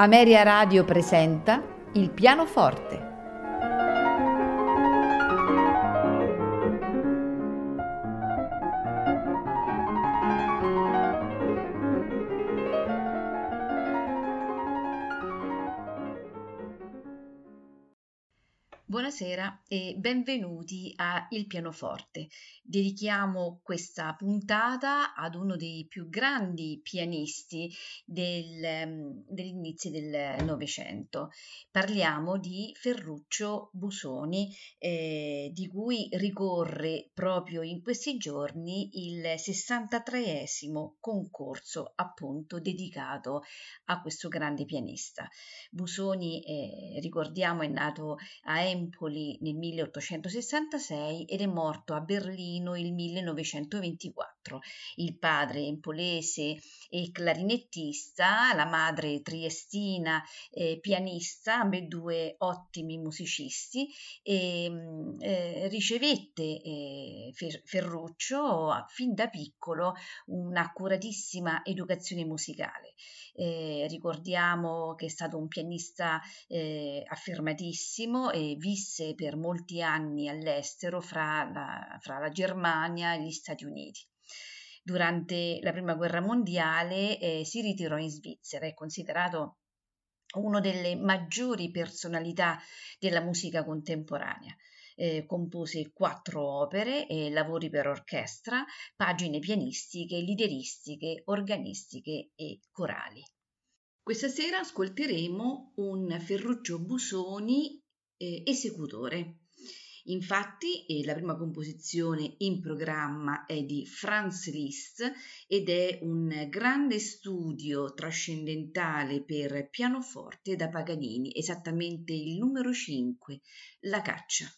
Ameria Radio presenta Il pianoforte. Buonasera e benvenuti a Il pianoforte. Dedichiamo questa puntata ad uno dei più grandi pianisti del, degli inizi del Novecento. Parliamo di Ferruccio Busoni, eh, di cui ricorre proprio in questi giorni il 63esimo concorso appunto dedicato a questo grande pianista. Busoni, eh, ricordiamo, è nato a Empoli nel 1866 ed è morto a Berlino il 1924. Il padre empolese e clarinettista, la madre triestina eh, pianista, ambedue ottimi musicisti, e, mm, eh, ricevette eh, Ferruccio fin da piccolo un'accuratissima educazione musicale. Eh, ricordiamo che è stato un pianista eh, affermatissimo e visse per molti anni all'estero fra la, fra la Germania e gli Stati Uniti. Durante la Prima Guerra Mondiale eh, si ritirò in Svizzera, è considerato una delle maggiori personalità della musica contemporanea. Eh, compose quattro opere e lavori per orchestra, pagine pianistiche, lideristiche, organistiche e corali. Questa sera ascolteremo un Ferruccio Busoni eh, esecutore. Infatti eh, la prima composizione in programma è di Franz Liszt ed è un grande studio trascendentale per pianoforte da Paganini, esattamente il numero 5, La caccia.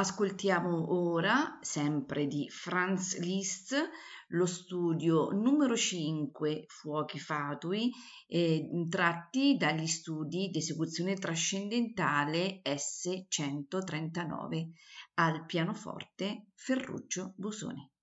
Ascoltiamo ora, sempre di Franz Liszt, lo studio numero 5 Fuochi fatui, eh, tratti dagli studi di esecuzione trascendentale S139 al pianoforte Ferruccio Busoni.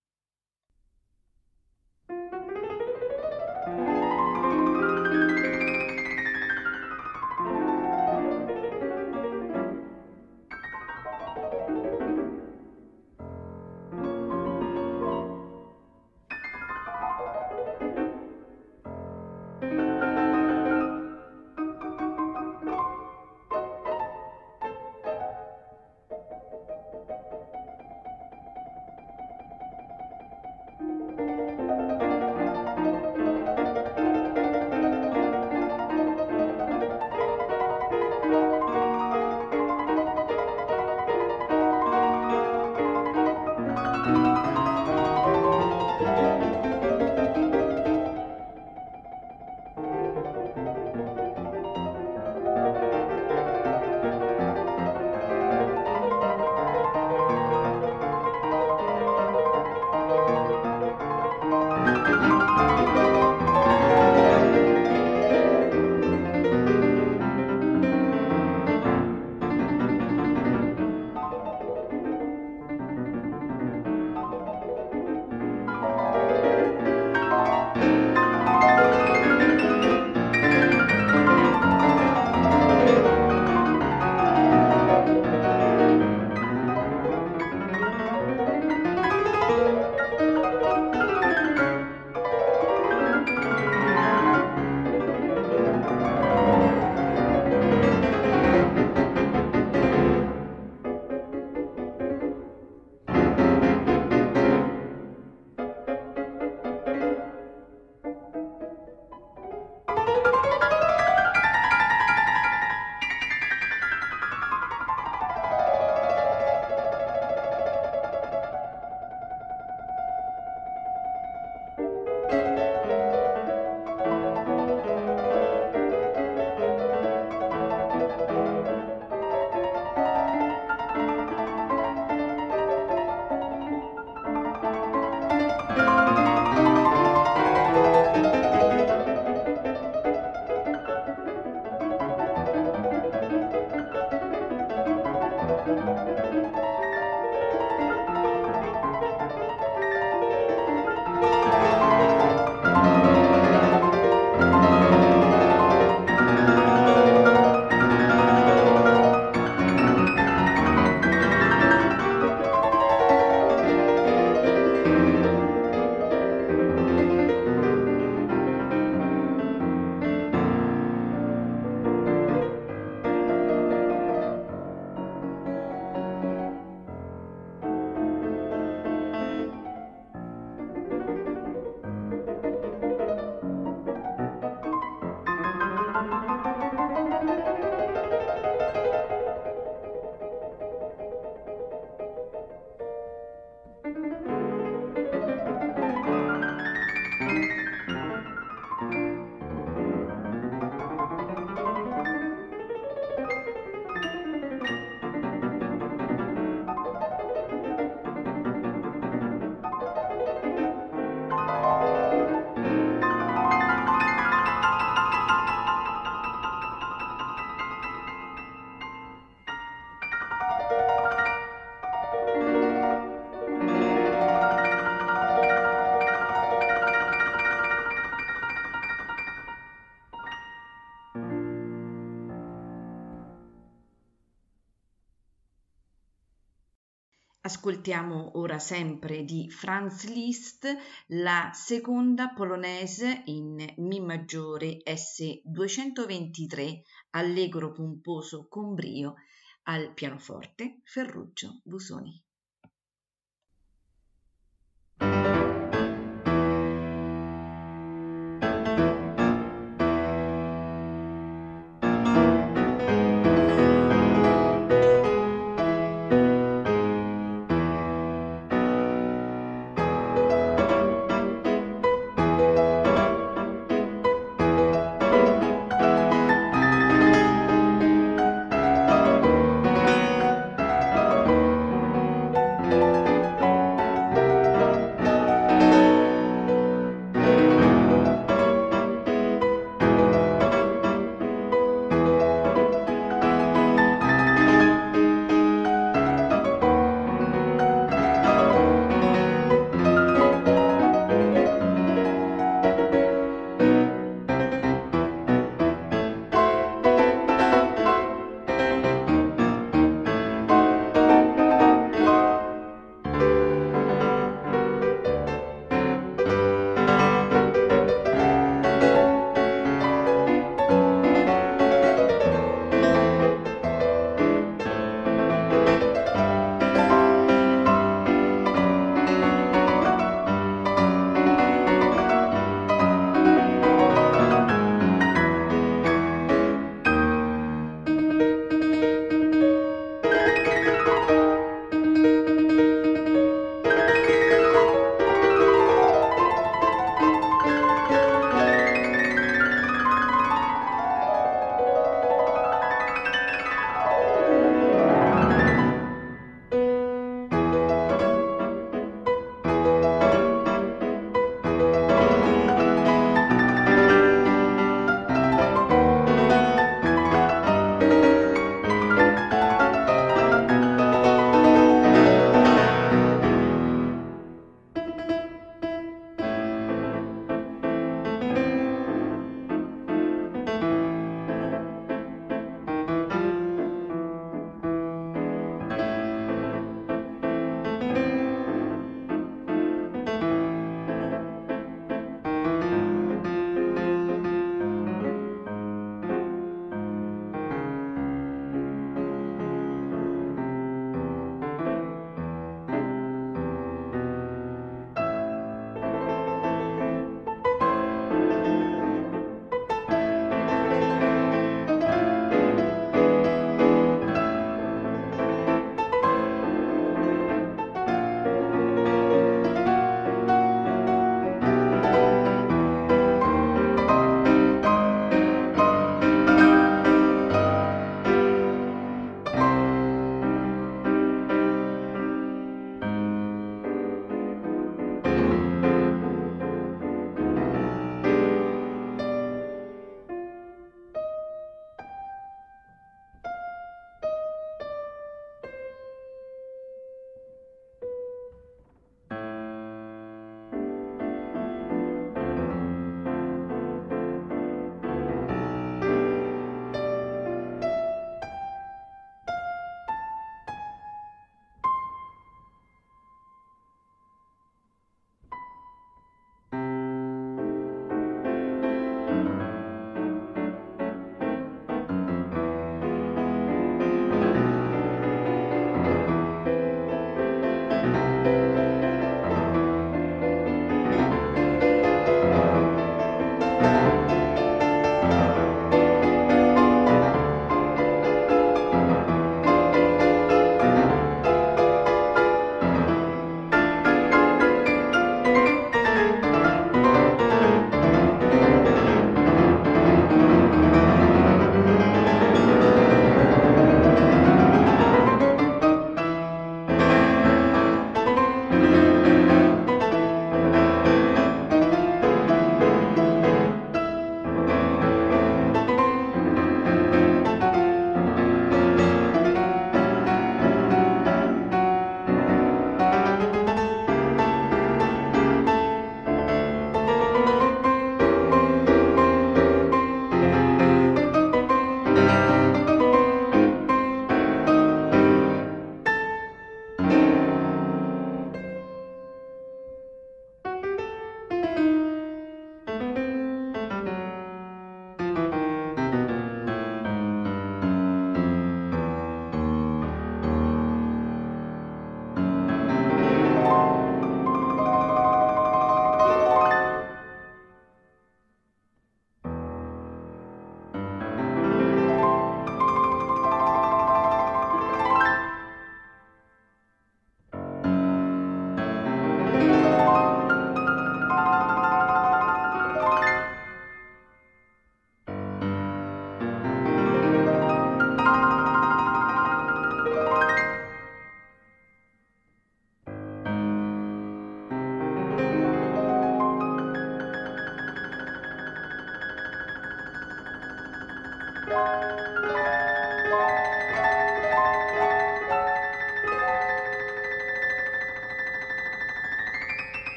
Ascoltiamo ora sempre di Franz Liszt la seconda polonese in Mi maggiore S223 allegro pomposo con brio al pianoforte Ferruccio Busoni.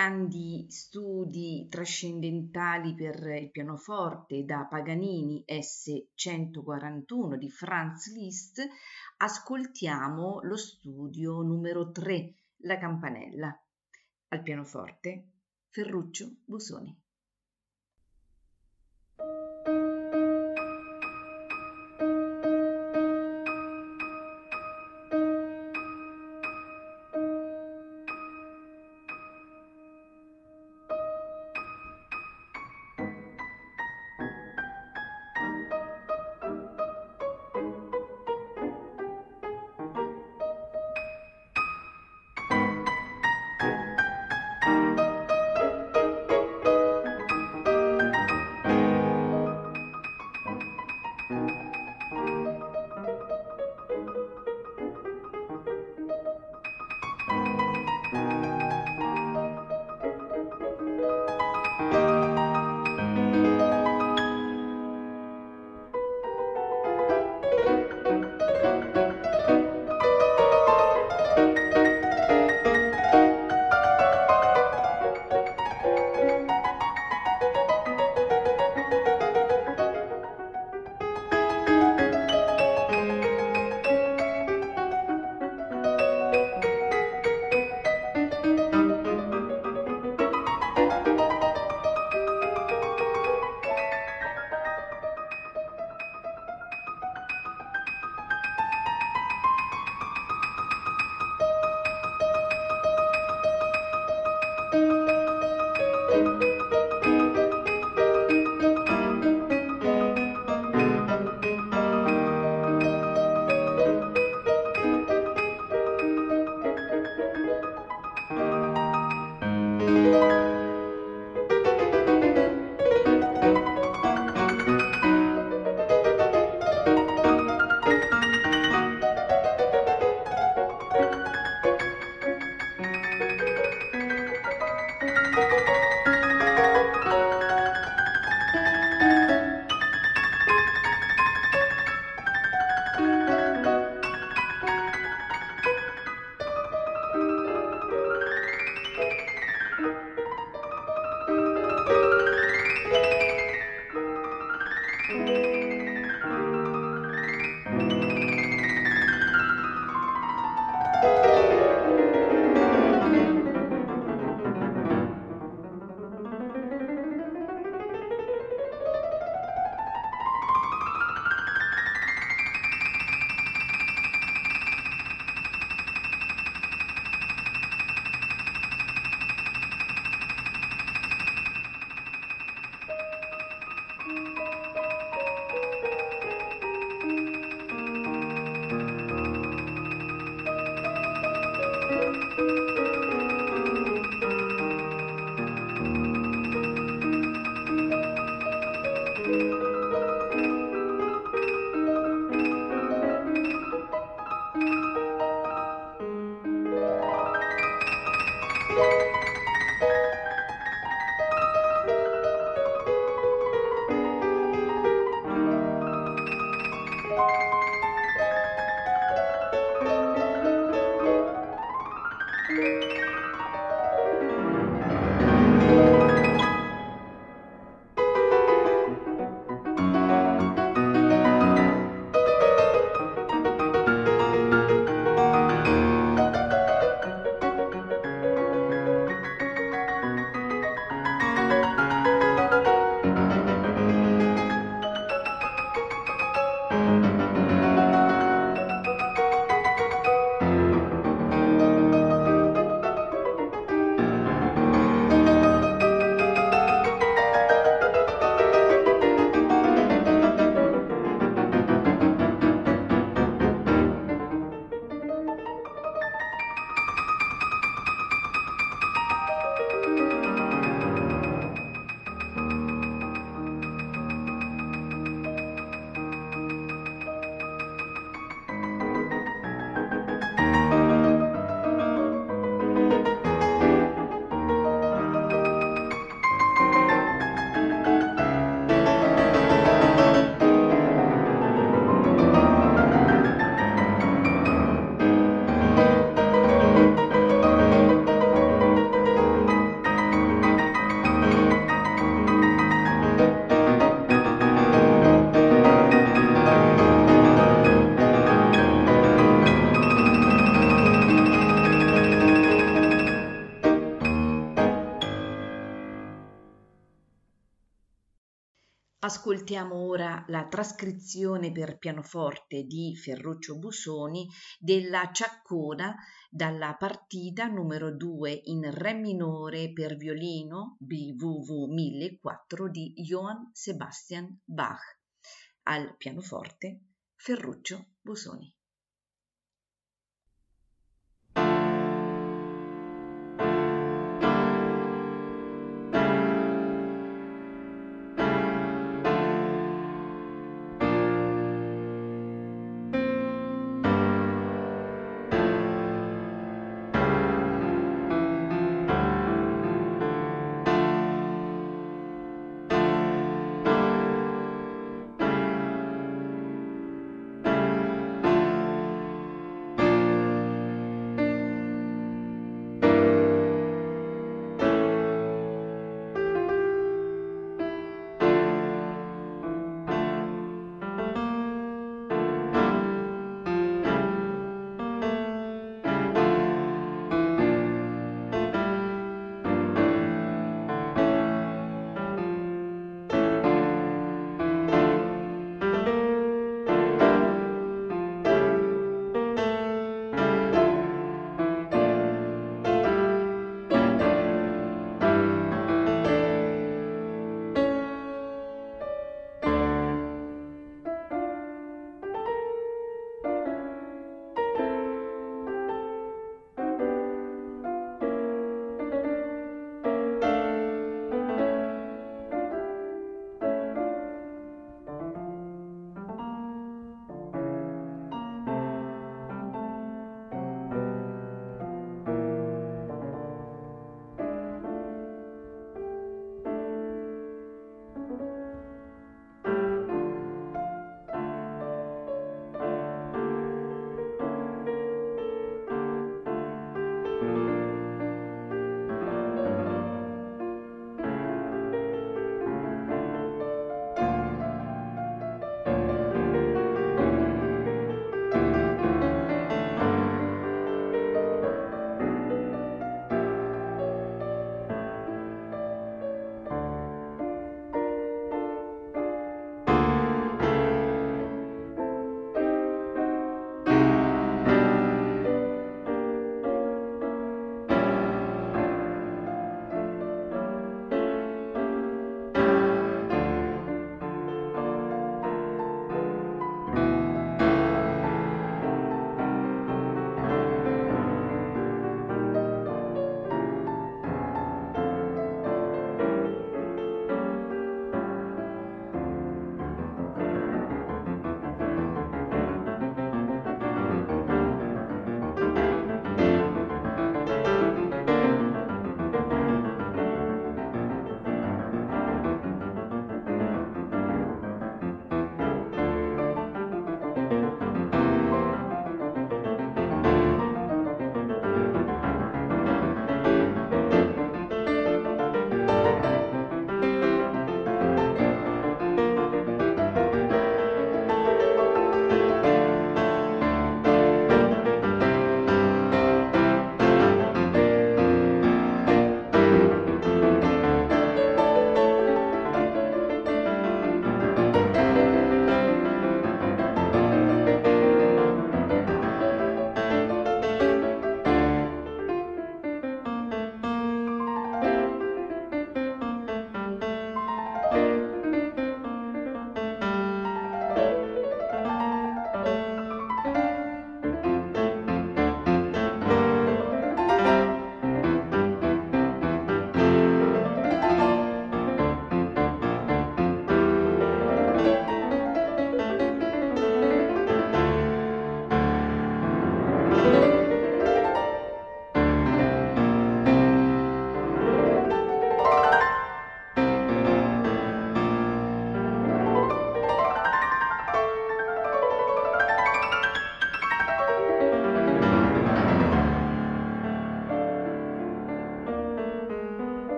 Grandi studi trascendentali per il pianoforte da Paganini S141 di Franz Liszt, ascoltiamo lo studio numero 3, La campanella, al pianoforte Ferruccio Busoni. Ascoltiamo ora la trascrizione per pianoforte di Ferruccio Busoni della Ciaccona dalla partita numero 2 in Re minore per violino BWV 1004 di Johann Sebastian Bach. Al pianoforte Ferruccio Busoni.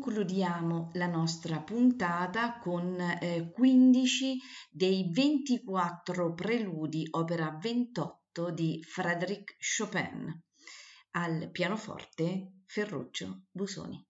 Concludiamo la nostra puntata con eh, 15 dei 24 preludi opera 28 di Frédéric Chopin al pianoforte Ferruccio Busoni.